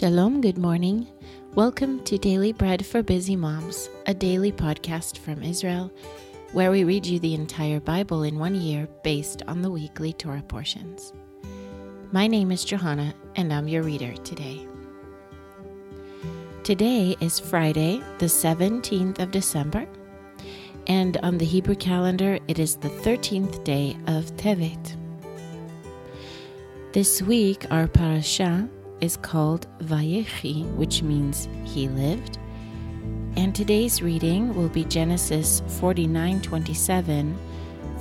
Shalom, good morning. Welcome to Daily Bread for Busy Moms, a daily podcast from Israel, where we read you the entire Bible in one year based on the weekly Torah portions. My name is Johanna, and I'm your reader today. Today is Friday, the 17th of December, and on the Hebrew calendar, it is the 13th day of Tevet. This week, our parasha is called Vayechi, which means he lived. And today's reading will be Genesis 49:27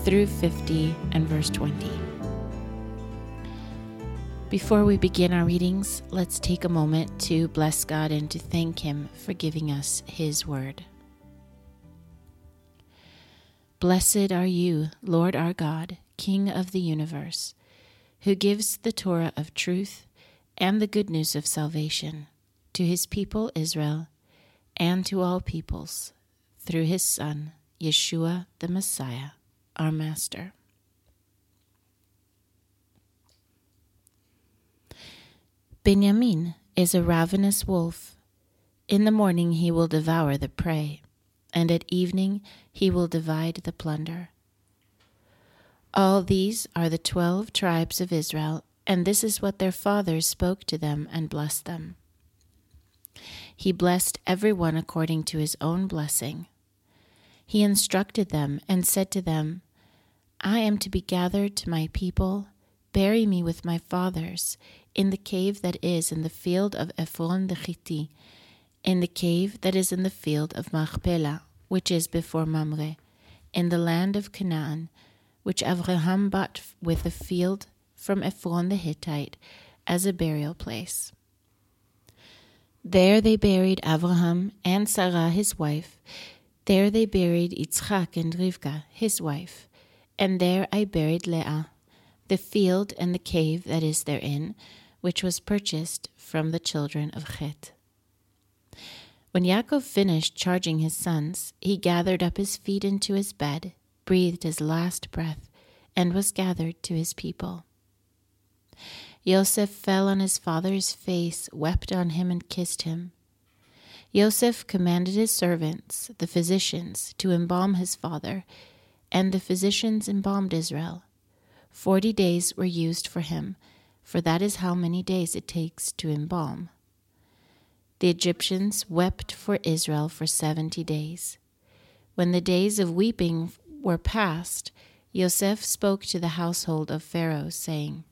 through 50 and verse 20. Before we begin our readings, let's take a moment to bless God and to thank Him for giving us His word. Blessed are you, Lord our God, King of the universe, who gives the Torah of truth and the good news of salvation to his people Israel and to all peoples through his Son, Yeshua the Messiah, our Master. Benjamin is a ravenous wolf. In the morning he will devour the prey, and at evening he will divide the plunder. All these are the twelve tribes of Israel and this is what their fathers spoke to them and blessed them. He blessed everyone according to his own blessing. He instructed them and said to them, I am to be gathered to my people. Bury me with my fathers in the cave that is in the field of Ephron the Chiti, in the cave that is in the field of Machpelah, which is before Mamre, in the land of Canaan, which Abraham bought with the field from Ephron the Hittite as a burial place. There they buried Abraham and Sarah his wife. There they buried Yitzchak and Rivka his wife. And there I buried Leah, the field and the cave that is therein, which was purchased from the children of Chet. When Yaakov finished charging his sons, he gathered up his feet into his bed, breathed his last breath, and was gathered to his people. Yosef fell on his father's face, wept on him, and kissed him. Yosef commanded his servants, the physicians, to embalm his father, and the physicians embalmed Israel. Forty days were used for him, for that is how many days it takes to embalm. The Egyptians wept for Israel for seventy days. When the days of weeping were past, Yosef spoke to the household of Pharaoh, saying,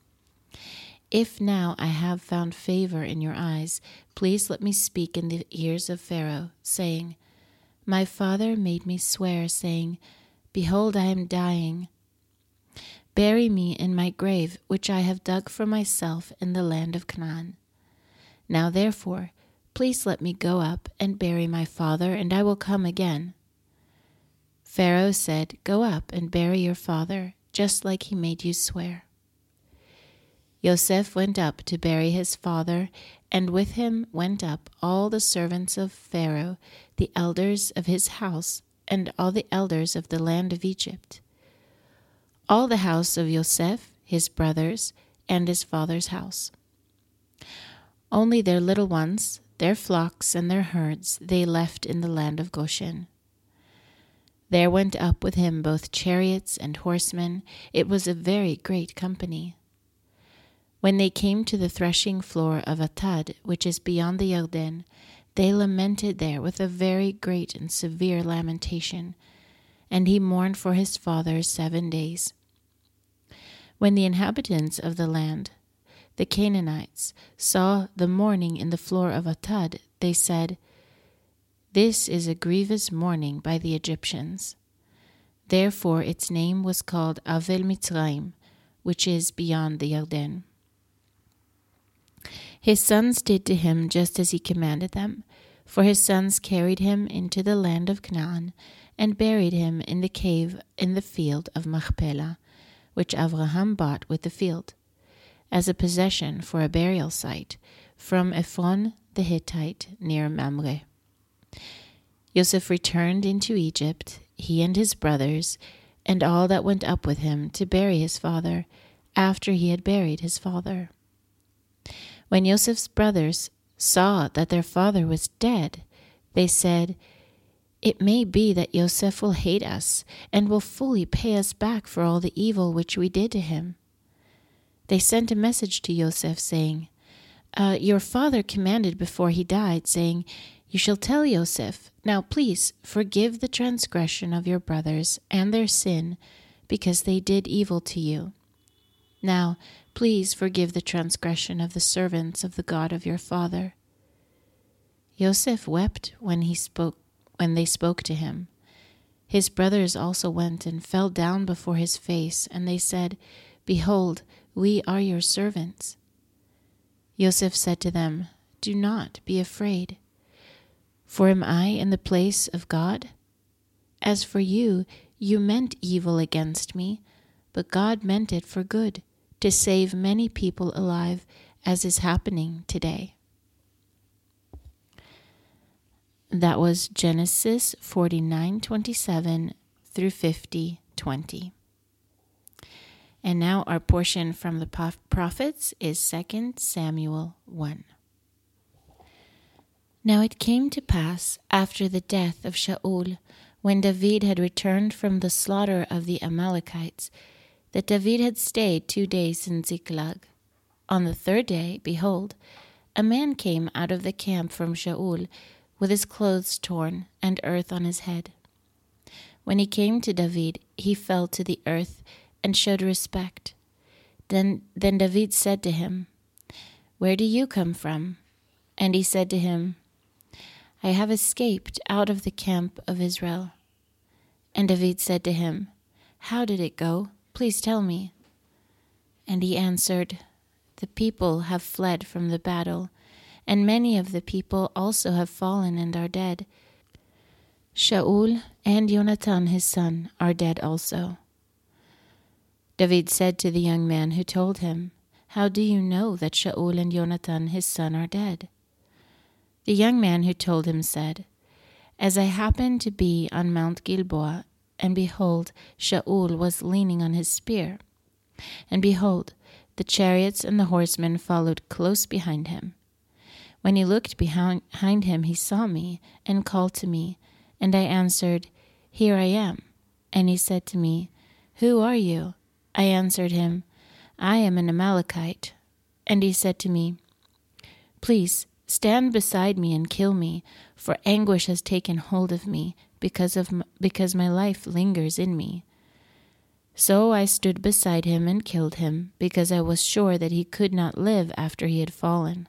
if now I have found favor in your eyes, please let me speak in the ears of Pharaoh, saying, My father made me swear, saying, Behold, I am dying. Bury me in my grave, which I have dug for myself in the land of Canaan. Now therefore, please let me go up and bury my father, and I will come again. Pharaoh said, Go up and bury your father, just like he made you swear. Yosef went up to bury his father, and with him went up all the servants of Pharaoh, the elders of his house, and all the elders of the land of Egypt. All the house of Yosef, his brothers, and his father's house. Only their little ones, their flocks, and their herds they left in the land of Goshen. There went up with him both chariots and horsemen. It was a very great company. When they came to the threshing floor of Atad, which is beyond the Yarden, they lamented there with a very great and severe lamentation, and he mourned for his father seven days. When the inhabitants of the land, the Canaanites, saw the mourning in the floor of Atad, they said, This is a grievous mourning by the Egyptians. Therefore its name was called Avel Mitzrayim, which is beyond the Yarden. His sons did to him just as he commanded them, for his sons carried him into the land of Canaan and buried him in the cave in the field of Machpelah, which Abraham bought with the field, as a possession for a burial site from Ephron the Hittite near Mamre. Joseph returned into Egypt, he and his brothers, and all that went up with him to bury his father, after he had buried his father. When Joseph's brothers saw that their father was dead, they said, It may be that Yosef will hate us and will fully pay us back for all the evil which we did to him. They sent a message to Yosef, saying, uh, Your father commanded before he died, saying, You shall tell Yosef, Now please forgive the transgression of your brothers and their sin, because they did evil to you. Now please forgive the transgression of the servants of the God of your father. Yosef wept when he spoke when they spoke to him. His brothers also went and fell down before his face, and they said, Behold, we are your servants. Yosef said to them, Do not be afraid. For am I in the place of God? As for you, you meant evil against me, but God meant it for good, to save many people alive, as is happening today. That was Genesis 49:27 through 50:20. And now our portion from the prophets is 2 Samuel 1. Now it came to pass after the death of Shaul, when David had returned from the slaughter of the Amalekites, that David had stayed two days in Ziklag. On the third day, behold, a man came out of the camp from Shaul, with his clothes torn and earth on his head. When he came to David, he fell to the earth and showed respect. Then, then David said to him, Where do you come from? And he said to him, I have escaped out of the camp of Israel. And David said to him, How did it go? Please tell me. And he answered, The people have fled from the battle, and many of the people also have fallen and are dead. Shaul and Jonathan his son are dead also. David said to the young man who told him, How do you know that Shaul and Jonathan his son are dead? The young man who told him said, As I happened to be on Mount Gilboa, and behold, Shaul was leaning on his spear. And behold, the chariots and the horsemen followed close behind him. When he looked behind him, he saw me and called to me, and I answered, Here I am. And he said to me, Who are you? I answered him, I am an Amalekite. And he said to me, Please stand beside me and kill me, for anguish has taken hold of me because of because my life lingers in me. So I stood beside him and killed him, because I was sure that he could not live after he had fallen.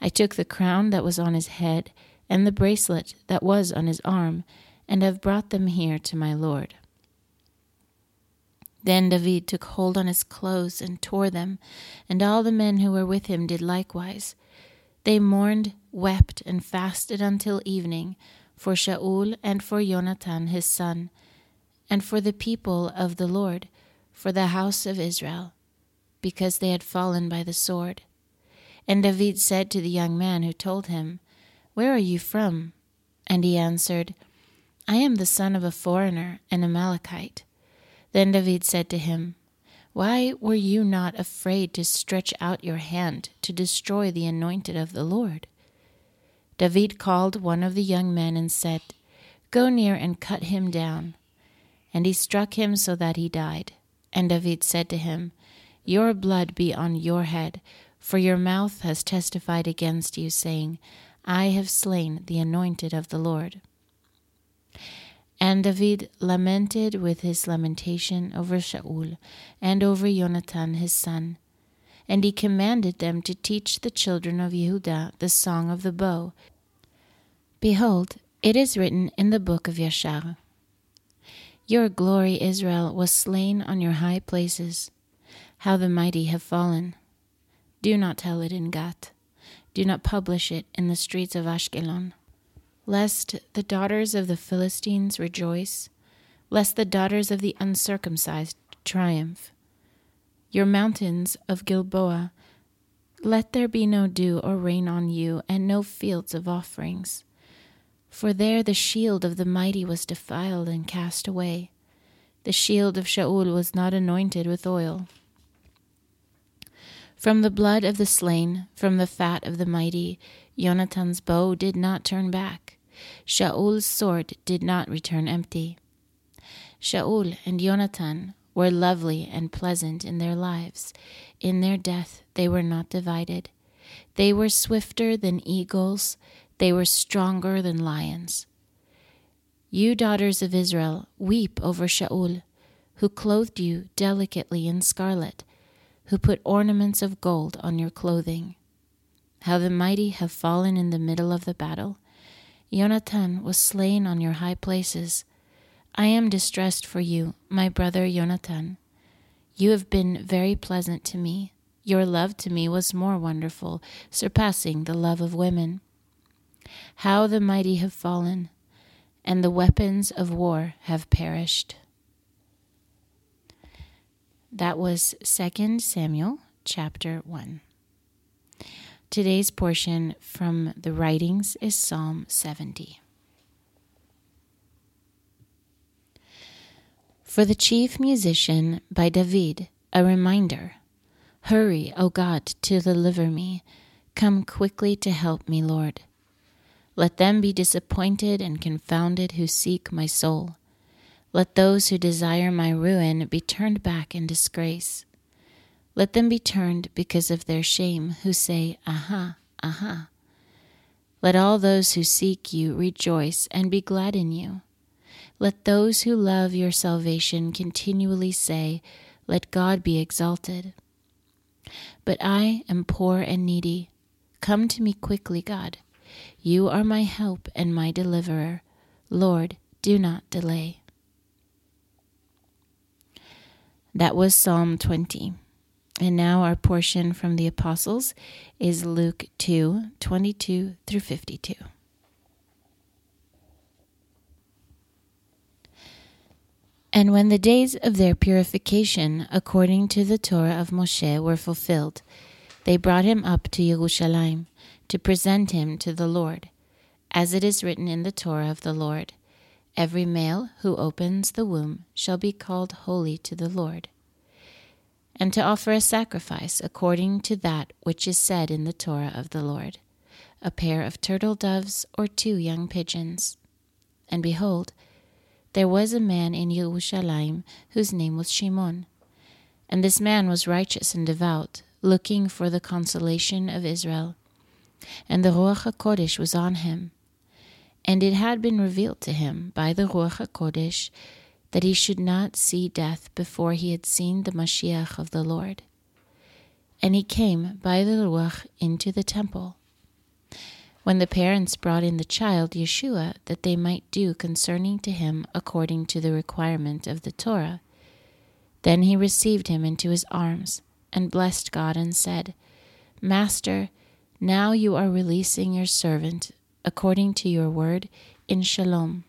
I took the crown that was on his head and the bracelet that was on his arm, and have brought them here to my Lord. Then David took hold on his clothes and tore them, and all the men who were with him did likewise. They mourned, wept, and fasted until evening for Shaul and for Jonathan his son, and for the people of the Lord, for the house of Israel, because they had fallen by the sword. And David said to the young man who told him, Where are you from? And he answered, I am the son of a foreigner, an Amalekite. Then David said to him, Why were you not afraid to stretch out your hand to destroy the anointed of the Lord? David called one of the young men and said, Go near and cut him down. And he struck him so that he died. And David said to him, Your blood be on your head, for your mouth has testified against you, saying, I have slain the anointed of the Lord. And David lamented with his lamentation over Shaul and over Jonathan his son. And he commanded them to teach the children of Yehudah the song of the bow. Behold, it is written in the book of Yashar Your glory, Israel, was slain on your high places. How the mighty have fallen. Do not tell it in Gath. Do not publish it in the streets of Ashkelon lest the daughters of the Philistines rejoice, lest the daughters of the uncircumcised triumph. Your mountains of Gilboa, let there be no dew or rain on you, and no fields of offerings. For there the shield of the mighty was defiled and cast away. The shield of Shaul was not anointed with oil. From the blood of the slain, from the fat of the mighty, Jonathan's bow did not turn back. Shaul's sword did not return empty. Shaul and Jonathan were lovely and pleasant in their lives. In their death they were not divided. They were swifter than eagles, they were stronger than lions. You daughters of Israel, weep over Shaul, who clothed you delicately in scarlet, who put ornaments of gold on your clothing. How the mighty have fallen in the middle of the battle. Jonathan was slain on your high places. I am distressed for you, my brother Jonathan. You have been very pleasant to me. Your love to me was more wonderful, surpassing the love of women. How the mighty have fallen, and the weapons of war have perished. That was 2 Samuel chapter 1. Today's portion from the writings is Psalm 70. For the chief musician by David, a reminder Hurry, O God, to deliver me. Come quickly to help me, Lord. Let them be disappointed and confounded who seek my soul. Let those who desire my ruin be turned back in disgrace. Let them be turned because of their shame, who say, Aha, aha. Let all those who seek you rejoice and be glad in you. Let those who love your salvation continually say, Let God be exalted. But I am poor and needy. Come to me quickly, God. You are my help and my deliverer. Lord, do not delay. That was Psalm 20. And now our portion from the Apostles is Luke 2 22 through 52. And when the days of their purification, according to the Torah of Moshe, were fulfilled, they brought him up to Jerusalem to present him to the Lord, as it is written in the Torah of the Lord Every male who opens the womb shall be called holy to the Lord, and to offer a sacrifice according to that which is said in the Torah of the Lord a pair of turtle doves or two young pigeons. And behold, there was a man in Jerusalem whose name was Shimon. And this man was righteous and devout, looking for the consolation of Israel. And the Ruach HaKodesh was on him. And it had been revealed to him by the Ruach HaKodesh that he should not see death before he had seen the Mashiach of the Lord. And he came by the Ruach into the temple. When the parents brought in the child, Yeshua, that they might do concerning to him according to the requirement of the Torah, then he received him into his arms, and blessed God, and said, Master, now you are releasing your servant according to your word in shalom.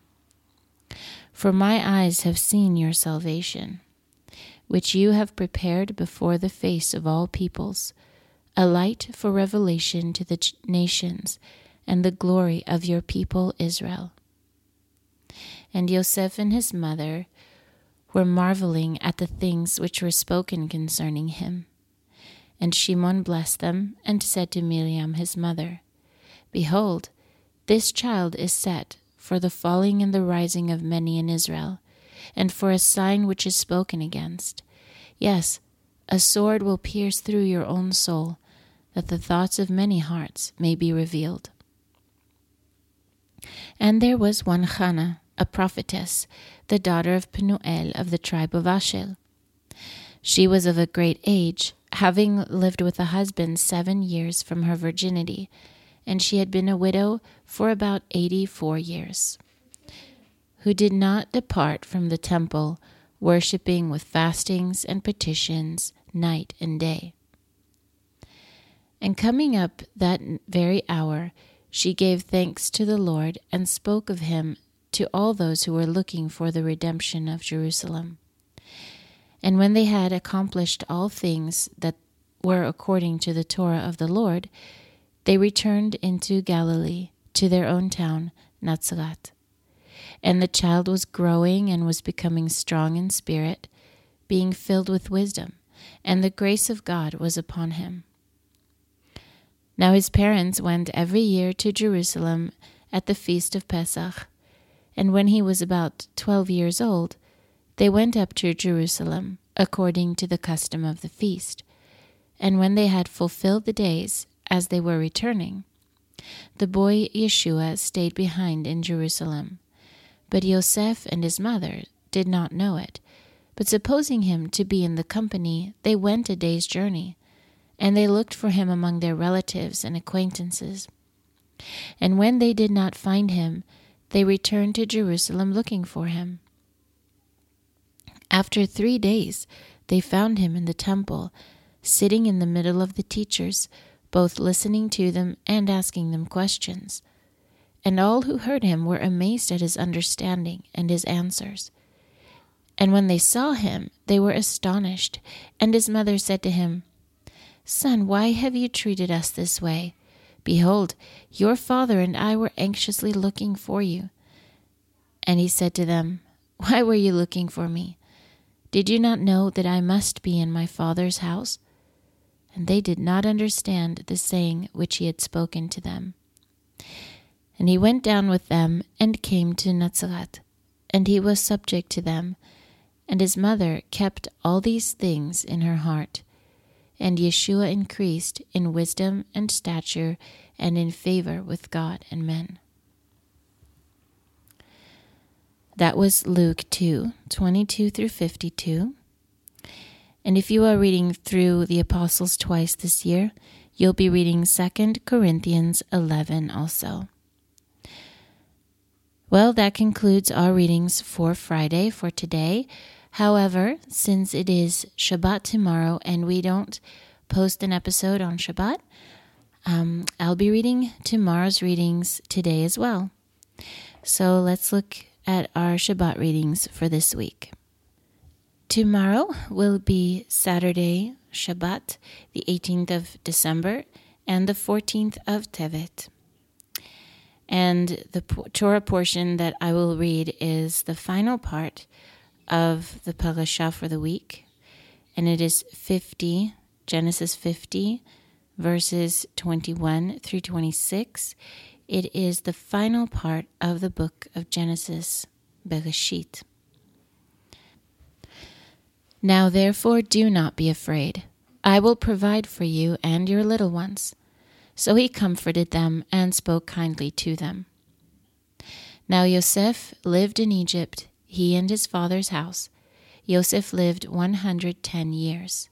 For my eyes have seen your salvation, which you have prepared before the face of all peoples, a light for revelation to the nations and the glory of your people Israel. And Joseph and his mother were marveling at the things which were spoken concerning him. And Shimon blessed them, and said to Miriam his mother, Behold, this child is set for the falling and the rising of many in Israel, and for a sign which is spoken against. Yes, a sword will pierce through your own soul, that the thoughts of many hearts may be revealed. And there was one Hannah, a prophetess, the daughter of Penuel of the tribe of Asher. She was of a great age, having lived with a husband seven years from her virginity, and she had been a widow for about eighty four years, who did not depart from the temple, worshipping with fastings and petitions night and day. And coming up that very hour, she gave thanks to the Lord and spoke of him to all those who were looking for the redemption of Jerusalem. And when they had accomplished all things that were according to the Torah of the Lord, they returned into Galilee to their own town, Nazareth. And the child was growing and was becoming strong in spirit, being filled with wisdom, and the grace of God was upon him. Now his parents went every year to Jerusalem at the feast of Pesach, and when he was about twelve years old, they went up to Jerusalem, according to the custom of the feast. And when they had fulfilled the days, as they were returning, the boy Yeshua stayed behind in Jerusalem. But Yosef and his mother did not know it. But supposing him to be in the company, they went a day's journey, and they looked for him among their relatives and acquaintances. And when they did not find him, they returned to Jerusalem looking for him. After three days, they found him in the temple, sitting in the middle of the teachers, both listening to them and asking them questions. And all who heard him were amazed at his understanding and his answers. And when they saw him, they were astonished. And his mother said to him, Son, why have you treated us this way? Behold, your father and I were anxiously looking for you. And he said to them, Why were you looking for me? Did you not know that I must be in my father's house? And they did not understand the saying which he had spoken to them. And he went down with them and came to Nazareth, and he was subject to them. And his mother kept all these things in her heart. And Yeshua increased in wisdom and stature and in favor with God and men. That was Luke 2 22 through 52. And if you are reading through the Apostles twice this year, you'll be reading 2 Corinthians 11 also. Well, that concludes our readings for Friday for today. However, since it is Shabbat tomorrow and we don't post an episode on Shabbat, um, I'll be reading tomorrow's readings today as well. So let's look at our Shabbat readings for this week. Tomorrow will be Saturday, Shabbat, the 18th of December, and the 14th of Tevet. And the Torah portion that I will read is the final part of the parasha for the week, and it is 50, Genesis 50, verses 21 through 26. It is the final part of the book of Genesis, Bereshit. Now therefore do not be afraid. I will provide for you and your little ones. So he comforted them and spoke kindly to them. Now Yosef lived in Egypt, he and his father's house. Yosef lived one hundred ten years.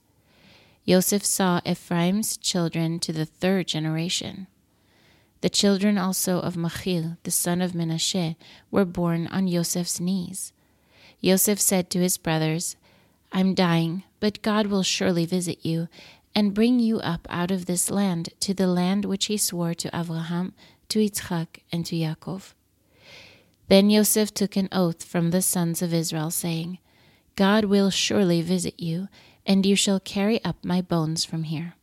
Yosef saw Ephraim's children to the third generation. The children also of Machir, the son of Menashe, were born on Yosef's knees. Yosef said to his brothers, I'm dying, but God will surely visit you and bring you up out of this land to the land which he swore to Abraham, to Yitzchak, and to Yaakov. Then Yosef took an oath from the sons of Israel, saying, God will surely visit you, and you shall carry up my bones from here.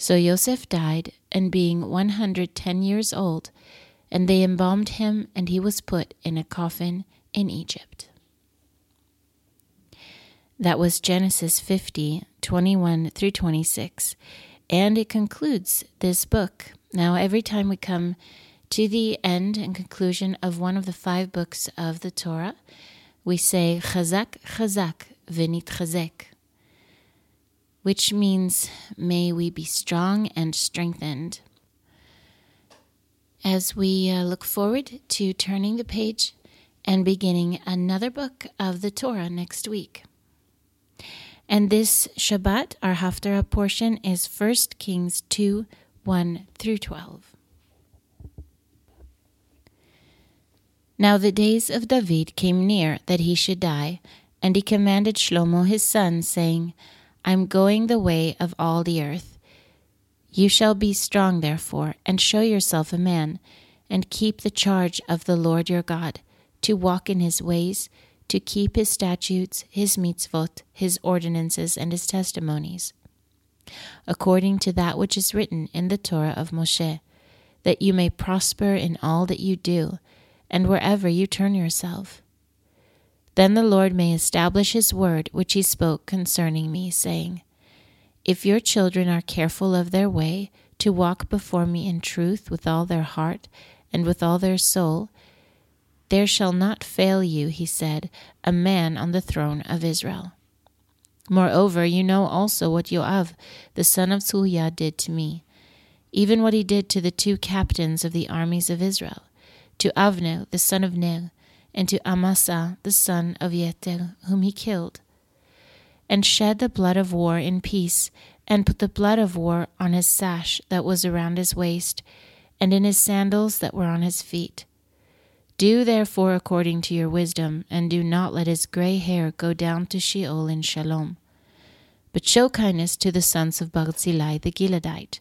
So Yosef died, and being one hundred ten years old, and they embalmed him, and he was put in a coffin in Egypt. That was Genesis 50, 21 through 26, and it concludes this book. Now, every time we come to the end and conclusion of one of the five books of the Torah, we say Chazak, Chazak, V'nitchazek which means may we be strong and strengthened. As we uh, look forward to turning the page and beginning another book of the Torah next week. And this Shabbat, our Haftarah portion, is 1 Kings 2 1 through 12. Now the days of David came near that he should die, and he commanded Shlomo his son, saying, I'm going the way of all the earth. You shall be strong, therefore, and show yourself a man, and keep the charge of the Lord your God, to walk in his ways, to keep his statutes, his mitzvot, his ordinances, and his testimonies, according to that which is written in the Torah of Moshe, that you may prosper in all that you do, and wherever you turn yourself Then the Lord may establish his word which he spoke concerning me, saying, If your children are careful of their way, to walk before me in truth with all their heart and with all their soul, there shall not fail you, he said, a man on the throne of Israel. Moreover, you know also what Joab, the son of Tzruiah, did to me, even what he did to the two captains of the armies of Israel, to Avner, the son of Ner, and to Amasa the son of Yeter, whom he killed, and shed the blood of war in peace, and put the blood of war on his sash that was around his waist, and in his sandals that were on his feet. Do therefore according to your wisdom, and do not let his grey hair go down to Sheol in Shalom. But show kindness to the sons of Barzillai the Gileadite,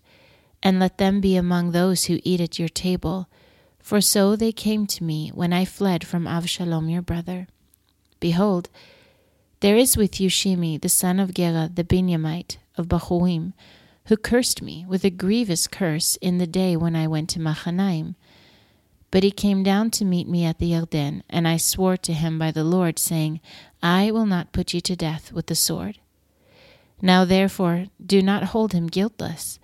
and let them be among those who eat at your table, for so they came to me when I fled from Avshalom your brother. Behold, there is with you Shimi, the son of Gera the Binyamite of Bahurim, who cursed me with a grievous curse in the day when I went to Machanaim. But he came down to meet me at the Yarden, and I swore to him by the Lord, saying, I will not put you to death with the sword. Now therefore do not hold him guiltless,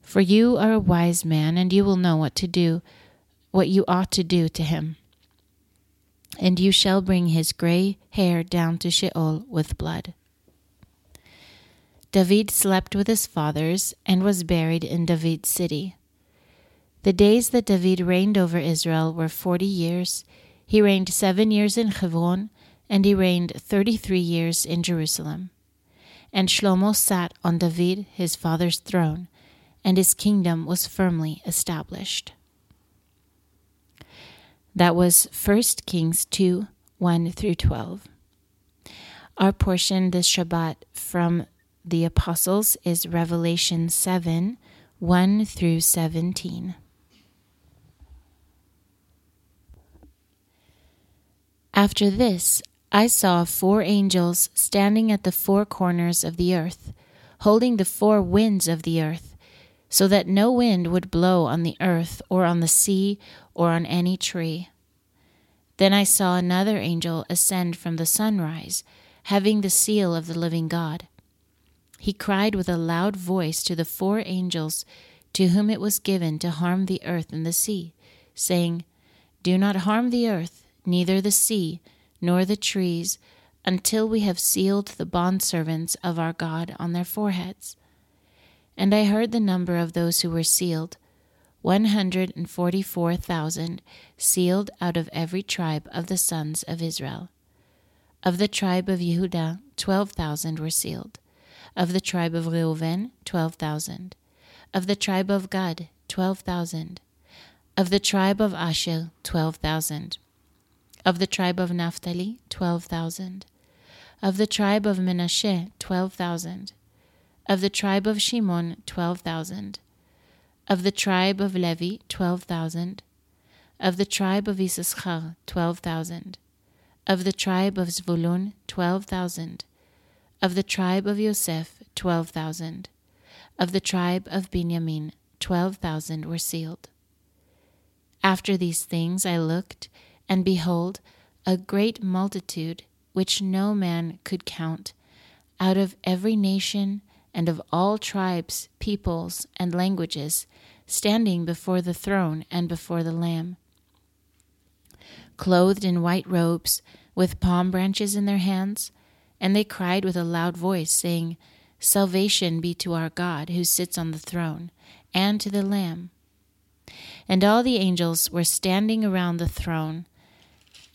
for you are a wise man, and you will know what to do what you ought to do to him. And you shall bring his gray hair down to Sheol with blood. David slept with his fathers and was buried in David's city. The days that David reigned over Israel were forty years. He reigned seven years in Hebron, and he reigned thirty three years in Jerusalem. And Shlomo sat on David his father's throne, and his kingdom was firmly established. That was 1 Kings 2 1 through 12. Our portion this Shabbat from the Apostles is Revelation 7 1 through 17. After this, I saw four angels standing at the four corners of the earth, holding the four winds of the earth so that no wind would blow on the earth or on the sea or on any tree. Then I saw another angel ascend from the sunrise, having the seal of the living God. He cried with a loud voice to the four angels to whom it was given to harm the earth and the sea, saying, Do not harm the earth, neither the sea, nor the trees, until we have sealed the bondservants of our God on their foreheads. And I heard the number of those who were sealed 144,000 sealed out of every tribe of the sons of Israel. Of the tribe of Yehudah, 12,000 were sealed. Of the tribe of Reuben, 12,000. Of the tribe of Gad, 12,000. Of the tribe of Asher, 12,000. Of the tribe of Naphtali, 12,000. Of the tribe of Menashe, 12,000 of the tribe of Shimon, 12,000. Of the tribe of Levi, 12,000. Of the tribe of Issachar, 12,000. Of the tribe of Zvulun, 12,000. Of the tribe of Yosef, 12,000. Of the tribe of Benjamin, 12,000 were sealed. After these things I looked, and behold, a great multitude, which no man could count, out of every nation and of all tribes, peoples, and languages, standing before the throne and before the Lamb. Clothed in white robes, with palm branches in their hands, and they cried with a loud voice, saying, Salvation be to our God who sits on the throne, and to the Lamb. And all the angels were standing around the throne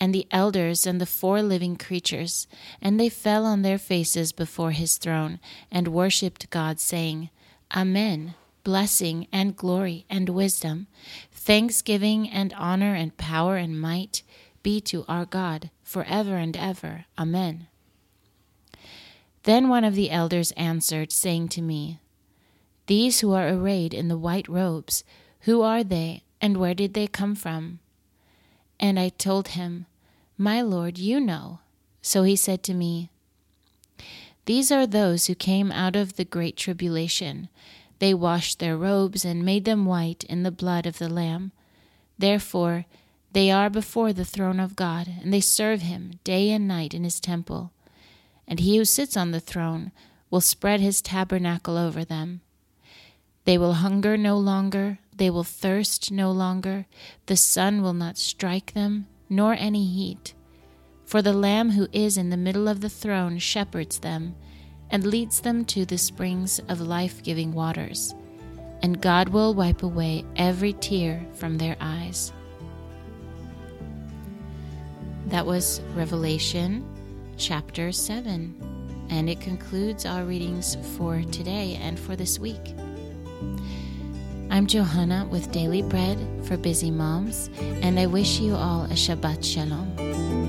and the elders and the four living creatures, and they fell on their faces before his throne and worshipped God, saying, Amen. Blessing and glory and wisdom, thanksgiving and honor and power and might be to our God forever and ever. Amen. Then one of the elders answered, saying to me, These who are arrayed in the white robes, who are they, and where did they come from? And I told him, my Lord, you know. So he said to me, These are those who came out of the great tribulation. They washed their robes and made them white in the blood of the Lamb. Therefore, They are before the throne of God, and they serve him day and night in his temple. And he who sits on the throne will spread his tabernacle over them. They will hunger no longer, they will thirst no longer, the sun will not strike them, nor any heat. For the Lamb who is in the middle of the throne shepherds them, and leads them to the springs of life giving waters, and God will wipe away every tear from their eyes. That was Revelation chapter 7, and it concludes our readings for today and for this week. I'm Johanna with Daily Bread for Busy Moms, and I wish you all a Shabbat Shalom.